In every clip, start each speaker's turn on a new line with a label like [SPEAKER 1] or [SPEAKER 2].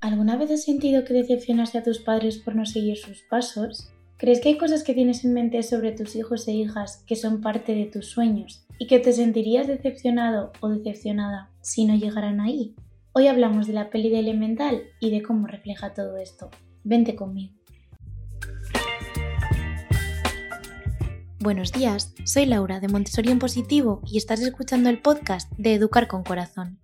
[SPEAKER 1] ¿Alguna vez has sentido que decepcionaste a tus padres por no seguir sus pasos? ¿Crees que hay cosas que tienes en mente sobre tus hijos e hijas que son parte de tus sueños y que te sentirías decepcionado o decepcionada si no llegaran ahí? Hoy hablamos de la peli de Elemental y de cómo refleja todo esto. Vente conmigo. Buenos días, soy Laura de Montessori en Positivo y estás escuchando el podcast de Educar con Corazón.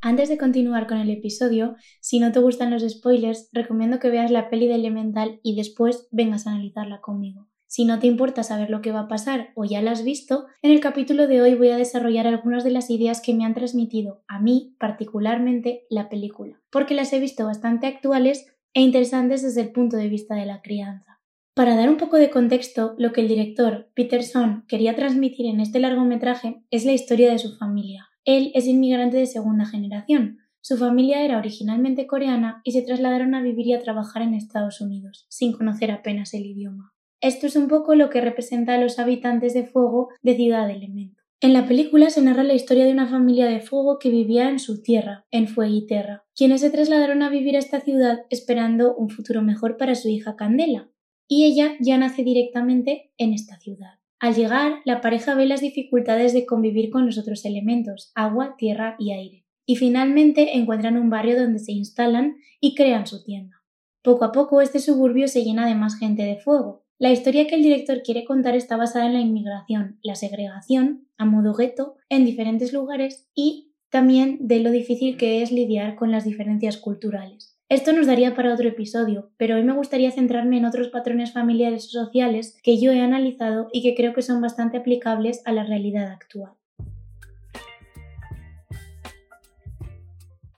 [SPEAKER 1] Antes de continuar con el episodio, si no te gustan los spoilers, recomiendo que veas la peli de Elemental y después vengas a analizarla conmigo. Si no te importa saber lo que va a pasar o ya la has visto, en el capítulo de hoy voy a desarrollar algunas de las ideas que me han transmitido a mí particularmente la película, porque las he visto bastante actuales e interesantes desde el punto de vista de la crianza. Para dar un poco de contexto, lo que el director Peterson quería transmitir en este largometraje es la historia de su familia, él es inmigrante de segunda generación. Su familia era originalmente coreana y se trasladaron a vivir y a trabajar en Estados Unidos, sin conocer apenas el idioma. Esto es un poco lo que representa a los habitantes de Fuego de Ciudad de Elemento. En la película se narra la historia de una familia de fuego que vivía en su tierra, en Fueguiterra, quienes se trasladaron a vivir a esta ciudad esperando un futuro mejor para su hija Candela, y ella ya nace directamente en esta ciudad. Al llegar, la pareja ve las dificultades de convivir con los otros elementos, agua, tierra y aire, y finalmente encuentran un barrio donde se instalan y crean su tienda. Poco a poco este suburbio se llena de más gente de fuego. La historia que el director quiere contar está basada en la inmigración, la segregación, a modo gueto, en diferentes lugares y también de lo difícil que es lidiar con las diferencias culturales. Esto nos daría para otro episodio, pero hoy me gustaría centrarme en otros patrones familiares o sociales que yo he analizado y que creo que son bastante aplicables a la realidad actual.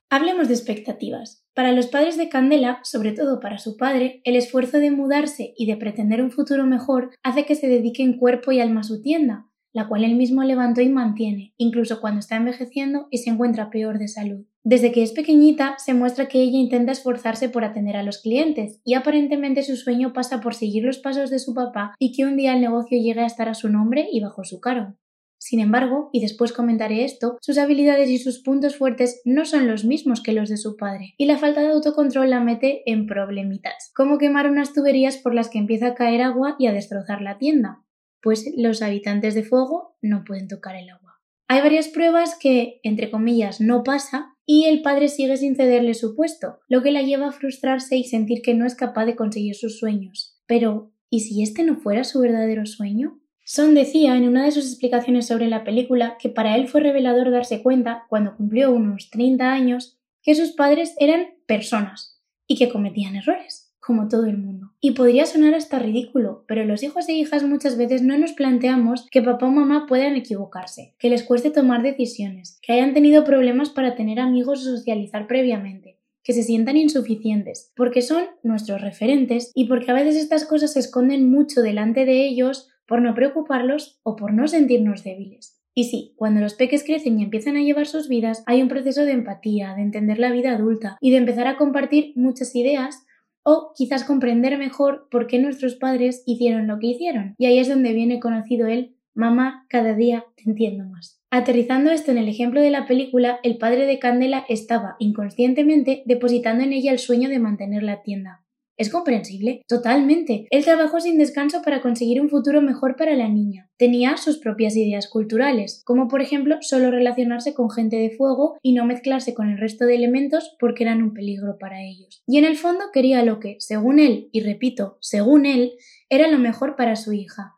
[SPEAKER 1] Hablemos de expectativas. Para los padres de Candela, sobre todo para su padre, el esfuerzo de mudarse y de pretender un futuro mejor hace que se dedique en cuerpo y alma a su tienda, la cual él mismo levantó y mantiene, incluso cuando está envejeciendo y se encuentra peor de salud. Desde que es pequeñita se muestra que ella intenta esforzarse por atender a los clientes y aparentemente su sueño pasa por seguir los pasos de su papá y que un día el negocio llegue a estar a su nombre y bajo su cargo. Sin embargo, y después comentaré esto, sus habilidades y sus puntos fuertes no son los mismos que los de su padre, y la falta de autocontrol la mete en problemitas, como quemar unas tuberías por las que empieza a caer agua y a destrozar la tienda, pues los habitantes de fuego no pueden tocar el agua. Hay varias pruebas que, entre comillas, no pasa y el padre sigue sin cederle su puesto, lo que la lleva a frustrarse y sentir que no es capaz de conseguir sus sueños. Pero, ¿y si este no fuera su verdadero sueño? Son decía en una de sus explicaciones sobre la película que para él fue revelador darse cuenta, cuando cumplió unos 30 años, que sus padres eran personas y que cometían errores como todo el mundo. Y podría sonar hasta ridículo, pero los hijos e hijas muchas veces no nos planteamos que papá o mamá puedan equivocarse, que les cueste tomar decisiones, que hayan tenido problemas para tener amigos o socializar previamente, que se sientan insuficientes, porque son nuestros referentes y porque a veces estas cosas se esconden mucho delante de ellos por no preocuparlos o por no sentirnos débiles. Y sí, cuando los peques crecen y empiezan a llevar sus vidas, hay un proceso de empatía, de entender la vida adulta y de empezar a compartir muchas ideas o quizás comprender mejor por qué nuestros padres hicieron lo que hicieron. Y ahí es donde viene conocido el Mamá, cada día te entiendo más. Aterrizando esto en el ejemplo de la película, el padre de Candela estaba inconscientemente depositando en ella el sueño de mantener la tienda. Es comprensible, totalmente. Él trabajó sin descanso para conseguir un futuro mejor para la niña. Tenía sus propias ideas culturales, como por ejemplo solo relacionarse con gente de fuego y no mezclarse con el resto de elementos porque eran un peligro para ellos. Y en el fondo quería lo que, según él, y repito, según él, era lo mejor para su hija.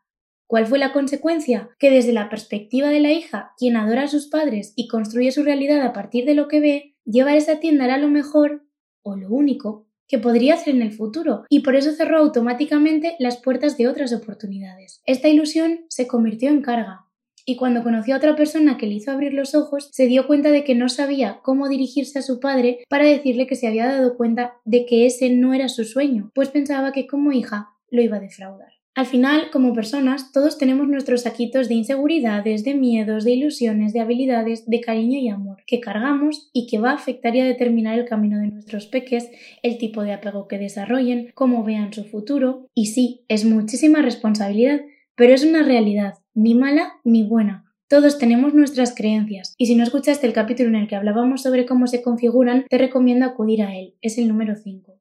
[SPEAKER 1] ¿Cuál fue la consecuencia? Que desde la perspectiva de la hija, quien adora a sus padres y construye su realidad a partir de lo que ve, llevar esa tienda era lo mejor o lo único que podría hacer en el futuro y por eso cerró automáticamente las puertas de otras oportunidades. Esta ilusión se convirtió en carga, y cuando conoció a otra persona que le hizo abrir los ojos, se dio cuenta de que no sabía cómo dirigirse a su padre para decirle que se había dado cuenta de que ese no era su sueño, pues pensaba que como hija lo iba a defraudar. Al final, como personas, todos tenemos nuestros saquitos de inseguridades, de miedos, de ilusiones, de habilidades, de cariño y amor que cargamos y que va a afectar y a determinar el camino de nuestros peques, el tipo de apego que desarrollen, cómo vean su futuro. Y sí, es muchísima responsabilidad, pero es una realidad, ni mala ni buena, Todos tenemos nuestras creencias, y si no escuchaste el capítulo en el que hablábamos sobre cómo se configuran, te recomiendo acudir a él, es el número 5.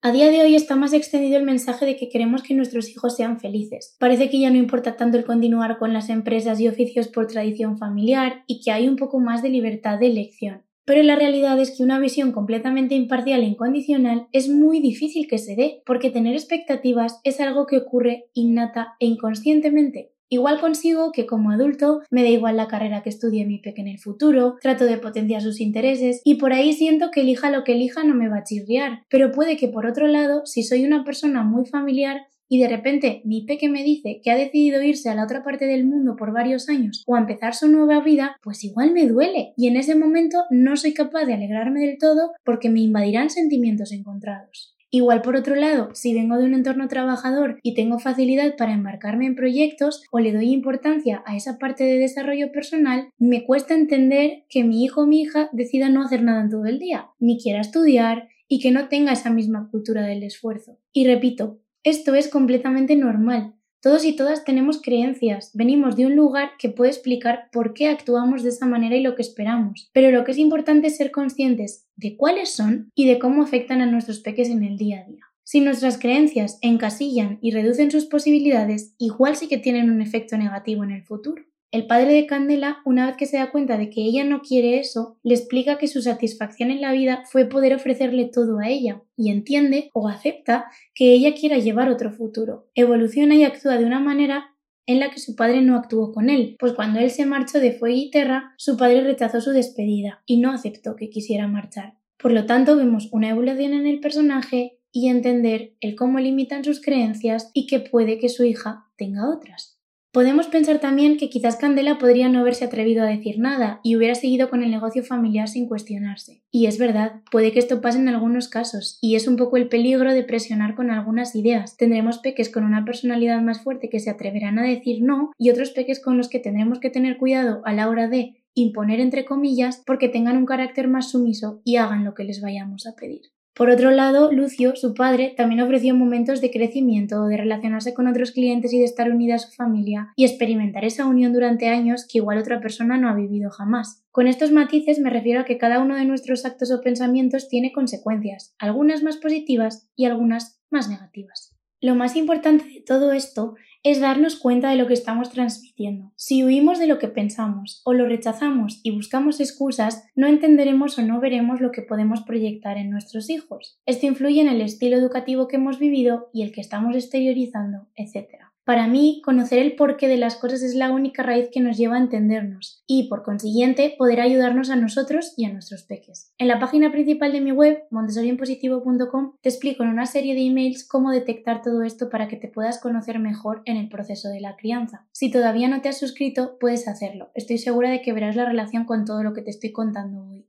[SPEAKER 1] A día de hoy está más extendido el mensaje de que queremos que nuestros hijos sean felices. Parece que ya no importa tanto el continuar con las empresas y oficios por tradición familiar y que hay un poco más de libertad de elección. Pero la realidad es que una visión completamente imparcial e incondicional es muy difícil que se dé, porque tener expectativas es algo que ocurre innata e inconscientemente. Igual consigo que como adulto me da igual la carrera que estudie mi peque en el futuro, trato de potenciar sus intereses y por ahí siento que elija lo que elija no me va a chirriar, pero puede que por otro lado, si soy una persona muy familiar, y de repente mi peque me dice que ha decidido irse a la otra parte del mundo por varios años o a empezar su nueva vida, pues igual me duele y en ese momento no soy capaz de alegrarme del todo porque me invadirán sentimientos encontrados. Igual por otro lado, si vengo de un entorno trabajador y tengo facilidad para embarcarme en proyectos o le doy importancia a esa parte de desarrollo personal, me cuesta entender que mi hijo o mi hija decida no hacer nada en todo el día, ni quiera estudiar y que no tenga esa misma cultura del esfuerzo. Y repito, esto es completamente normal. Todos y todas tenemos creencias, venimos de un lugar que puede explicar por qué actuamos de esa manera y lo que esperamos, pero lo que es importante es ser conscientes de cuáles son y de cómo afectan a nuestros peques en el día a día. Si nuestras creencias encasillan y reducen sus posibilidades, igual sí que tienen un efecto negativo en el futuro. El padre de Candela, una vez que se da cuenta de que ella no quiere eso, le explica que su satisfacción en la vida fue poder ofrecerle todo a ella, y entiende o acepta que ella quiera llevar otro futuro. Evoluciona y actúa de una manera en la que su padre no actuó con él, pues cuando él se marchó de Fuego y Terra, su padre rechazó su despedida y no aceptó que quisiera marchar. Por lo tanto, vemos una evolución en el personaje y entender el cómo limitan sus creencias y que puede que su hija tenga otras. Podemos pensar también que quizás Candela podría no haberse atrevido a decir nada y hubiera seguido con el negocio familiar sin cuestionarse. Y es verdad, puede que esto pase en algunos casos, y es un poco el peligro de presionar con algunas ideas. Tendremos peques con una personalidad más fuerte que se atreverán a decir no, y otros peques con los que tendremos que tener cuidado a la hora de imponer entre comillas porque tengan un carácter más sumiso y hagan lo que les vayamos a pedir. Por otro lado, Lucio, su padre, también ofreció momentos de crecimiento, de relacionarse con otros clientes y de estar unida a su familia y experimentar esa unión durante años que igual otra persona no ha vivido jamás. Con estos matices me refiero a que cada uno de nuestros actos o pensamientos tiene consecuencias, algunas más positivas y algunas más negativas. Lo más importante de todo esto es darnos cuenta de lo que estamos transmitiendo. Si huimos de lo que pensamos o lo rechazamos y buscamos excusas, no entenderemos o no veremos lo que podemos proyectar en nuestros hijos. Esto influye en el estilo educativo que hemos vivido y el que estamos exteriorizando, etc. Para mí, conocer el porqué de las cosas es la única raíz que nos lleva a entendernos y, por consiguiente, poder ayudarnos a nosotros y a nuestros peques. En la página principal de mi web, montessorienpositivo.com, te explico en una serie de emails cómo detectar todo esto para que te puedas conocer mejor en el proceso de la crianza. Si todavía no te has suscrito, puedes hacerlo. Estoy segura de que verás la relación con todo lo que te estoy contando hoy.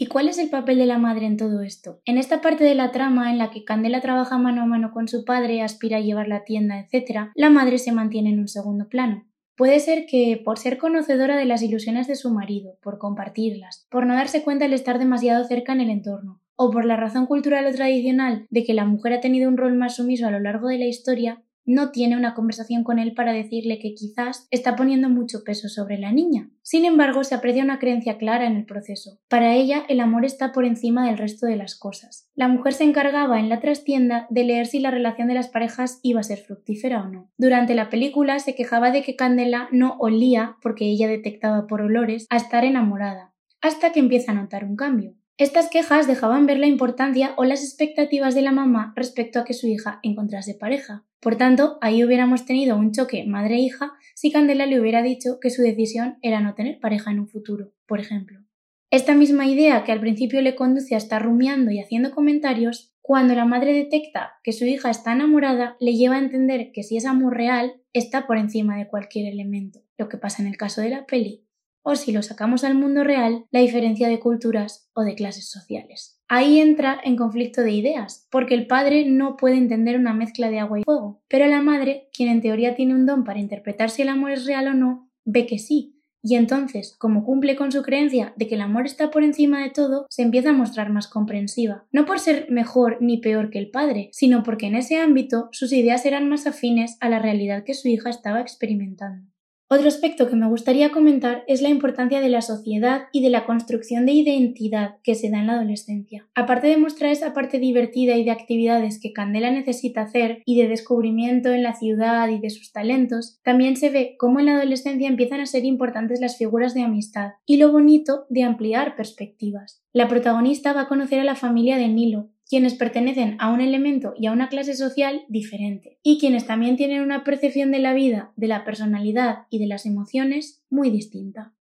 [SPEAKER 1] ¿Y cuál es el papel de la madre en todo esto? En esta parte de la trama en la que Candela trabaja mano a mano con su padre, aspira a llevar la tienda, etc., la madre se mantiene en un segundo plano. Puede ser que, por ser conocedora de las ilusiones de su marido, por compartirlas, por no darse cuenta el estar demasiado cerca en el entorno, o por la razón cultural o tradicional de que la mujer ha tenido un rol más sumiso a lo largo de la historia, no tiene una conversación con él para decirle que quizás está poniendo mucho peso sobre la niña. Sin embargo, se aprecia una creencia clara en el proceso. Para ella, el amor está por encima del resto de las cosas. La mujer se encargaba en la trastienda de leer si la relación de las parejas iba a ser fructífera o no. Durante la película se quejaba de que Candela no olía, porque ella detectaba por olores, a estar enamorada, hasta que empieza a notar un cambio. Estas quejas dejaban ver la importancia o las expectativas de la mamá respecto a que su hija encontrase pareja. Por tanto, ahí hubiéramos tenido un choque madre-hija si Candela le hubiera dicho que su decisión era no tener pareja en un futuro, por ejemplo. Esta misma idea que al principio le conduce a estar rumiando y haciendo comentarios, cuando la madre detecta que su hija está enamorada, le lleva a entender que si es amor real, está por encima de cualquier elemento, lo que pasa en el caso de la peli o si lo sacamos al mundo real, la diferencia de culturas o de clases sociales. Ahí entra en conflicto de ideas, porque el padre no puede entender una mezcla de agua y fuego, pero la madre, quien en teoría tiene un don para interpretar si el amor es real o no, ve que sí, Y entonces, como cumple con su creencia de que el amor está por encima de todo, se empieza a mostrar más comprensiva, no por ser mejor ni peor que el padre, sino porque en ese ámbito sus ideas eran más afines a la realidad que su hija estaba experimentando. Otro aspecto que me gustaría comentar es la importancia de la sociedad y de la construcción de identidad que se da en la adolescencia. Aparte de mostrar esa parte divertida y de actividades que Candela necesita hacer y de descubrimiento en la ciudad y de sus talentos, también se ve cómo en la adolescencia empiezan a ser importantes las figuras de amistad y lo bonito de ampliar perspectivas. La protagonista va a conocer a la familia de Nilo, quienes pertenecen a un elemento y a una clase social diferente, y quienes también tienen una percepción de la vida, de la personalidad y de las emociones muy distinta.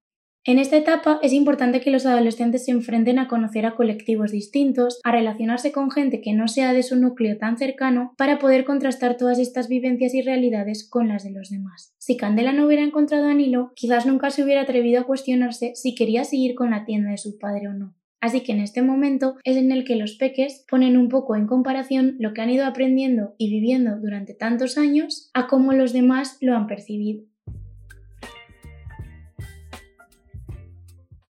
[SPEAKER 1] En esta etapa es importante que los adolescentes se enfrenten a conocer a colectivos distintos, a relacionarse con gente que no sea de su núcleo tan cercano, para poder contrastar todas estas vivencias y realidades con las de los demás. Si Candela no hubiera encontrado a Nilo, quizás nunca se hubiera atrevido a cuestionarse si quería seguir con la tienda de su padre o no. Así que en este momento es en el que los peques ponen un poco en comparación lo que han ido aprendiendo y viviendo durante tantos años a cómo los demás lo han percibido.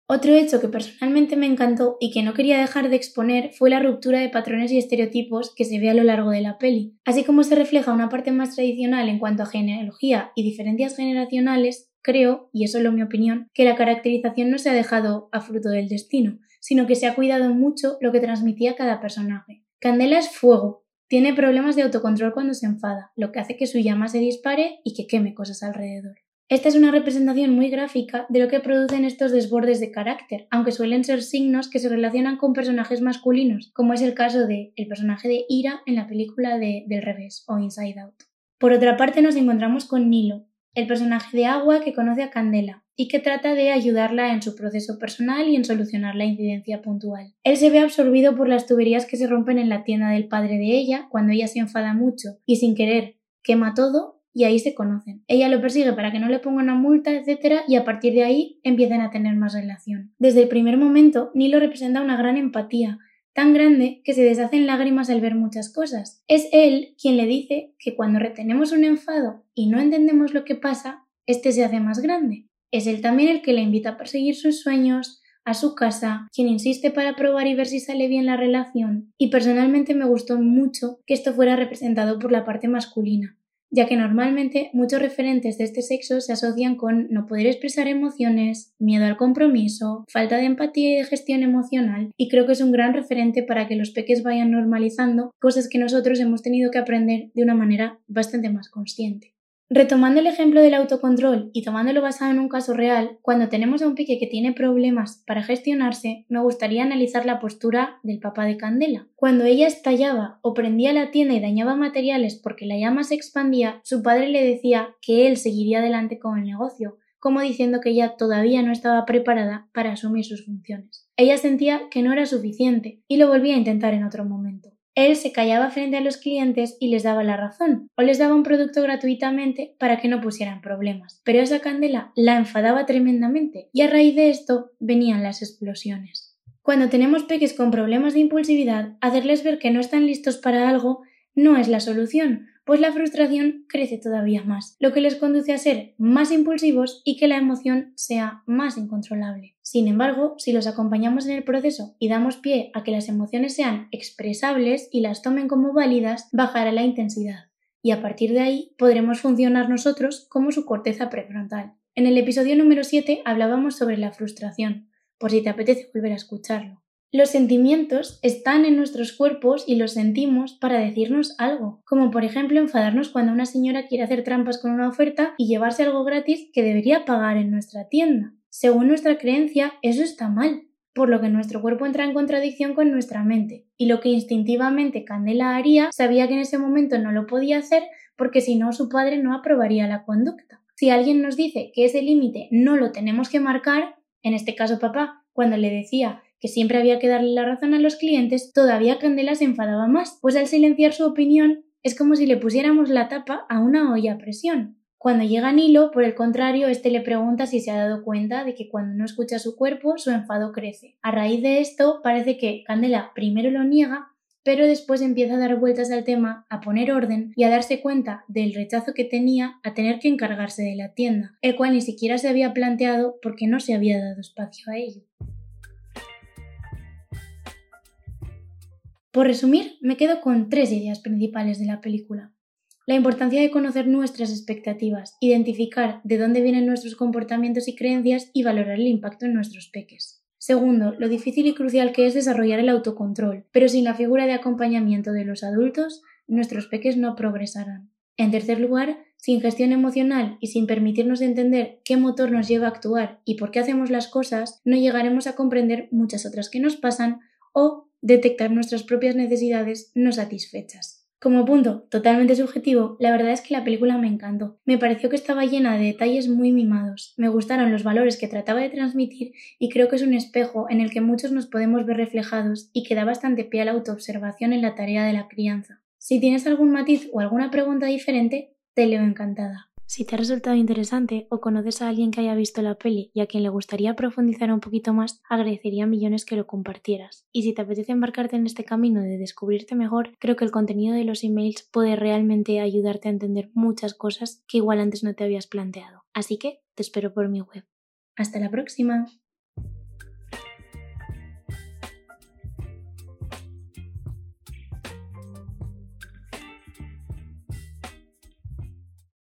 [SPEAKER 1] Otro hecho que personalmente me encantó y que no quería dejar de exponer fue la ruptura de patrones y estereotipos que se ve a lo largo de la peli. Así como se refleja una parte más tradicional en cuanto a genealogía y diferencias generacionales, creo, y eso es mi opinión, que la caracterización no se ha dejado a fruto del destino, sino que se ha cuidado mucho lo que transmitía cada personaje. Candela es fuego, tiene problemas de autocontrol cuando se enfada, lo que hace que su llama se dispare y que queme cosas alrededor. Esta es una representación muy gráfica de lo que producen estos desbordes de carácter, aunque suelen ser signos que se relacionan con personajes masculinos, como es el caso de el personaje de Ira en la película de Del revés o Inside Out. Por otra parte nos encontramos con Nilo, el personaje de Agua que conoce a Candela, y que trata de ayudarla en su proceso personal y en solucionar la incidencia puntual. Él se ve absorbido por las tuberías que se rompen en la tienda del padre de ella cuando ella se enfada mucho y sin querer quema todo y ahí se conocen. Ella lo persigue para que no le ponga una multa, etc. y a partir de ahí empiezan a tener más relación. Desde el primer momento, Nilo representa una gran empatía, tan grande que se deshacen lágrimas al ver muchas cosas. Es él quien le dice que cuando retenemos un enfado y no entendemos lo que pasa, este se hace más grande. Es él también el que la invita a perseguir sus sueños, a su casa, quien insiste para probar y ver si sale bien la relación, y personalmente me gustó mucho que esto fuera representado por la parte masculina, ya que normalmente muchos referentes de este sexo se asocian con no poder expresar emociones, miedo al compromiso, falta de empatía y de gestión emocional, y creo que es un gran referente para que los peques vayan normalizando cosas que nosotros hemos tenido que aprender de una manera bastante más consciente. Retomando el ejemplo del autocontrol y tomándolo basado en un caso real, cuando tenemos a un pique que tiene problemas para gestionarse, me gustaría analizar la postura del papá de Candela. Cuando ella estallaba o prendía la tienda y dañaba materiales porque la llama se expandía, su padre le decía que él seguiría adelante con el negocio, como diciendo que ella todavía no estaba preparada para asumir sus funciones. Ella sentía que no era suficiente y lo volvía a intentar en otro momento. Él se callaba frente a los clientes y les daba la razón, o les daba un producto gratuitamente para que no pusieran problemas. Pero esa candela la enfadaba tremendamente y a raíz de esto venían las explosiones. Cuando tenemos peques con problemas de impulsividad, hacerles ver que no están listos para algo no es la solución, pues la frustración crece todavía más, lo que les conduce a ser más impulsivos y que la emoción sea más incontrolable. Sin embargo, si los acompañamos en el proceso y damos pie a que las emociones sean expresables y las tomen como válidas, bajará la intensidad. Y a partir de ahí podremos funcionar nosotros como su corteza prefrontal. En el episodio número 7 hablábamos sobre la frustración, por si te apetece volver a escucharlo. Los sentimientos están en nuestros cuerpos y los sentimos para decirnos algo, como por ejemplo enfadarnos cuando una señora quiere hacer trampas con una oferta y llevarse algo gratis que debería pagar en nuestra tienda. Según nuestra creencia, eso está mal, por lo que nuestro cuerpo entra en contradicción con nuestra mente, y lo que instintivamente Candela haría sabía que en ese momento no lo podía hacer porque si no su padre no aprobaría la conducta. Si alguien nos dice que ese límite no lo tenemos que marcar, en este caso papá, cuando le decía que siempre había que darle la razón a los clientes, todavía Candela se enfadaba más, pues al silenciar su opinión es como si le pusiéramos la tapa a una olla a presión. Cuando llega Nilo, por el contrario, este le pregunta si se ha dado cuenta de que cuando no escucha su cuerpo, su enfado crece. A raíz de esto, parece que Candela primero lo niega pero después empieza a dar vueltas al tema, a poner orden y a darse cuenta del rechazo que tenía a tener que encargarse de la tienda, el cual ni siquiera se había planteado porque no se había dado espacio a ello. Por resumir, me quedo con tres ideas principales de la película. La importancia de conocer nuestras expectativas, identificar de dónde vienen nuestros comportamientos y creencias y valorar el impacto en nuestros peques. Segundo, lo difícil y crucial que es desarrollar el autocontrol, pero sin la figura de acompañamiento de los adultos, nuestros peques no progresarán. En tercer lugar, sin gestión emocional y sin permitirnos entender qué motor nos lleva a actuar y por qué hacemos las cosas, no llegaremos a comprender muchas otras que nos pasan o detectar nuestras propias necesidades no satisfechas. Como punto totalmente subjetivo, la verdad es que la película me encantó. Me pareció que estaba llena de detalles muy mimados, me gustaron los valores que trataba de transmitir y creo que es un espejo en el que muchos nos podemos ver reflejados y que da bastante pie a la autoobservación en la tarea de la crianza. Si tienes algún matiz o alguna pregunta diferente, te leo encantada. Si te ha resultado interesante o conoces a alguien que haya visto la peli y a quien le gustaría profundizar un poquito más, agradecería millones que lo compartieras. Y si te apetece embarcarte en este camino de descubrirte mejor, creo que el contenido de los emails puede realmente ayudarte a entender muchas cosas que igual antes no te habías planteado. Así que te espero por mi web. Hasta la próxima.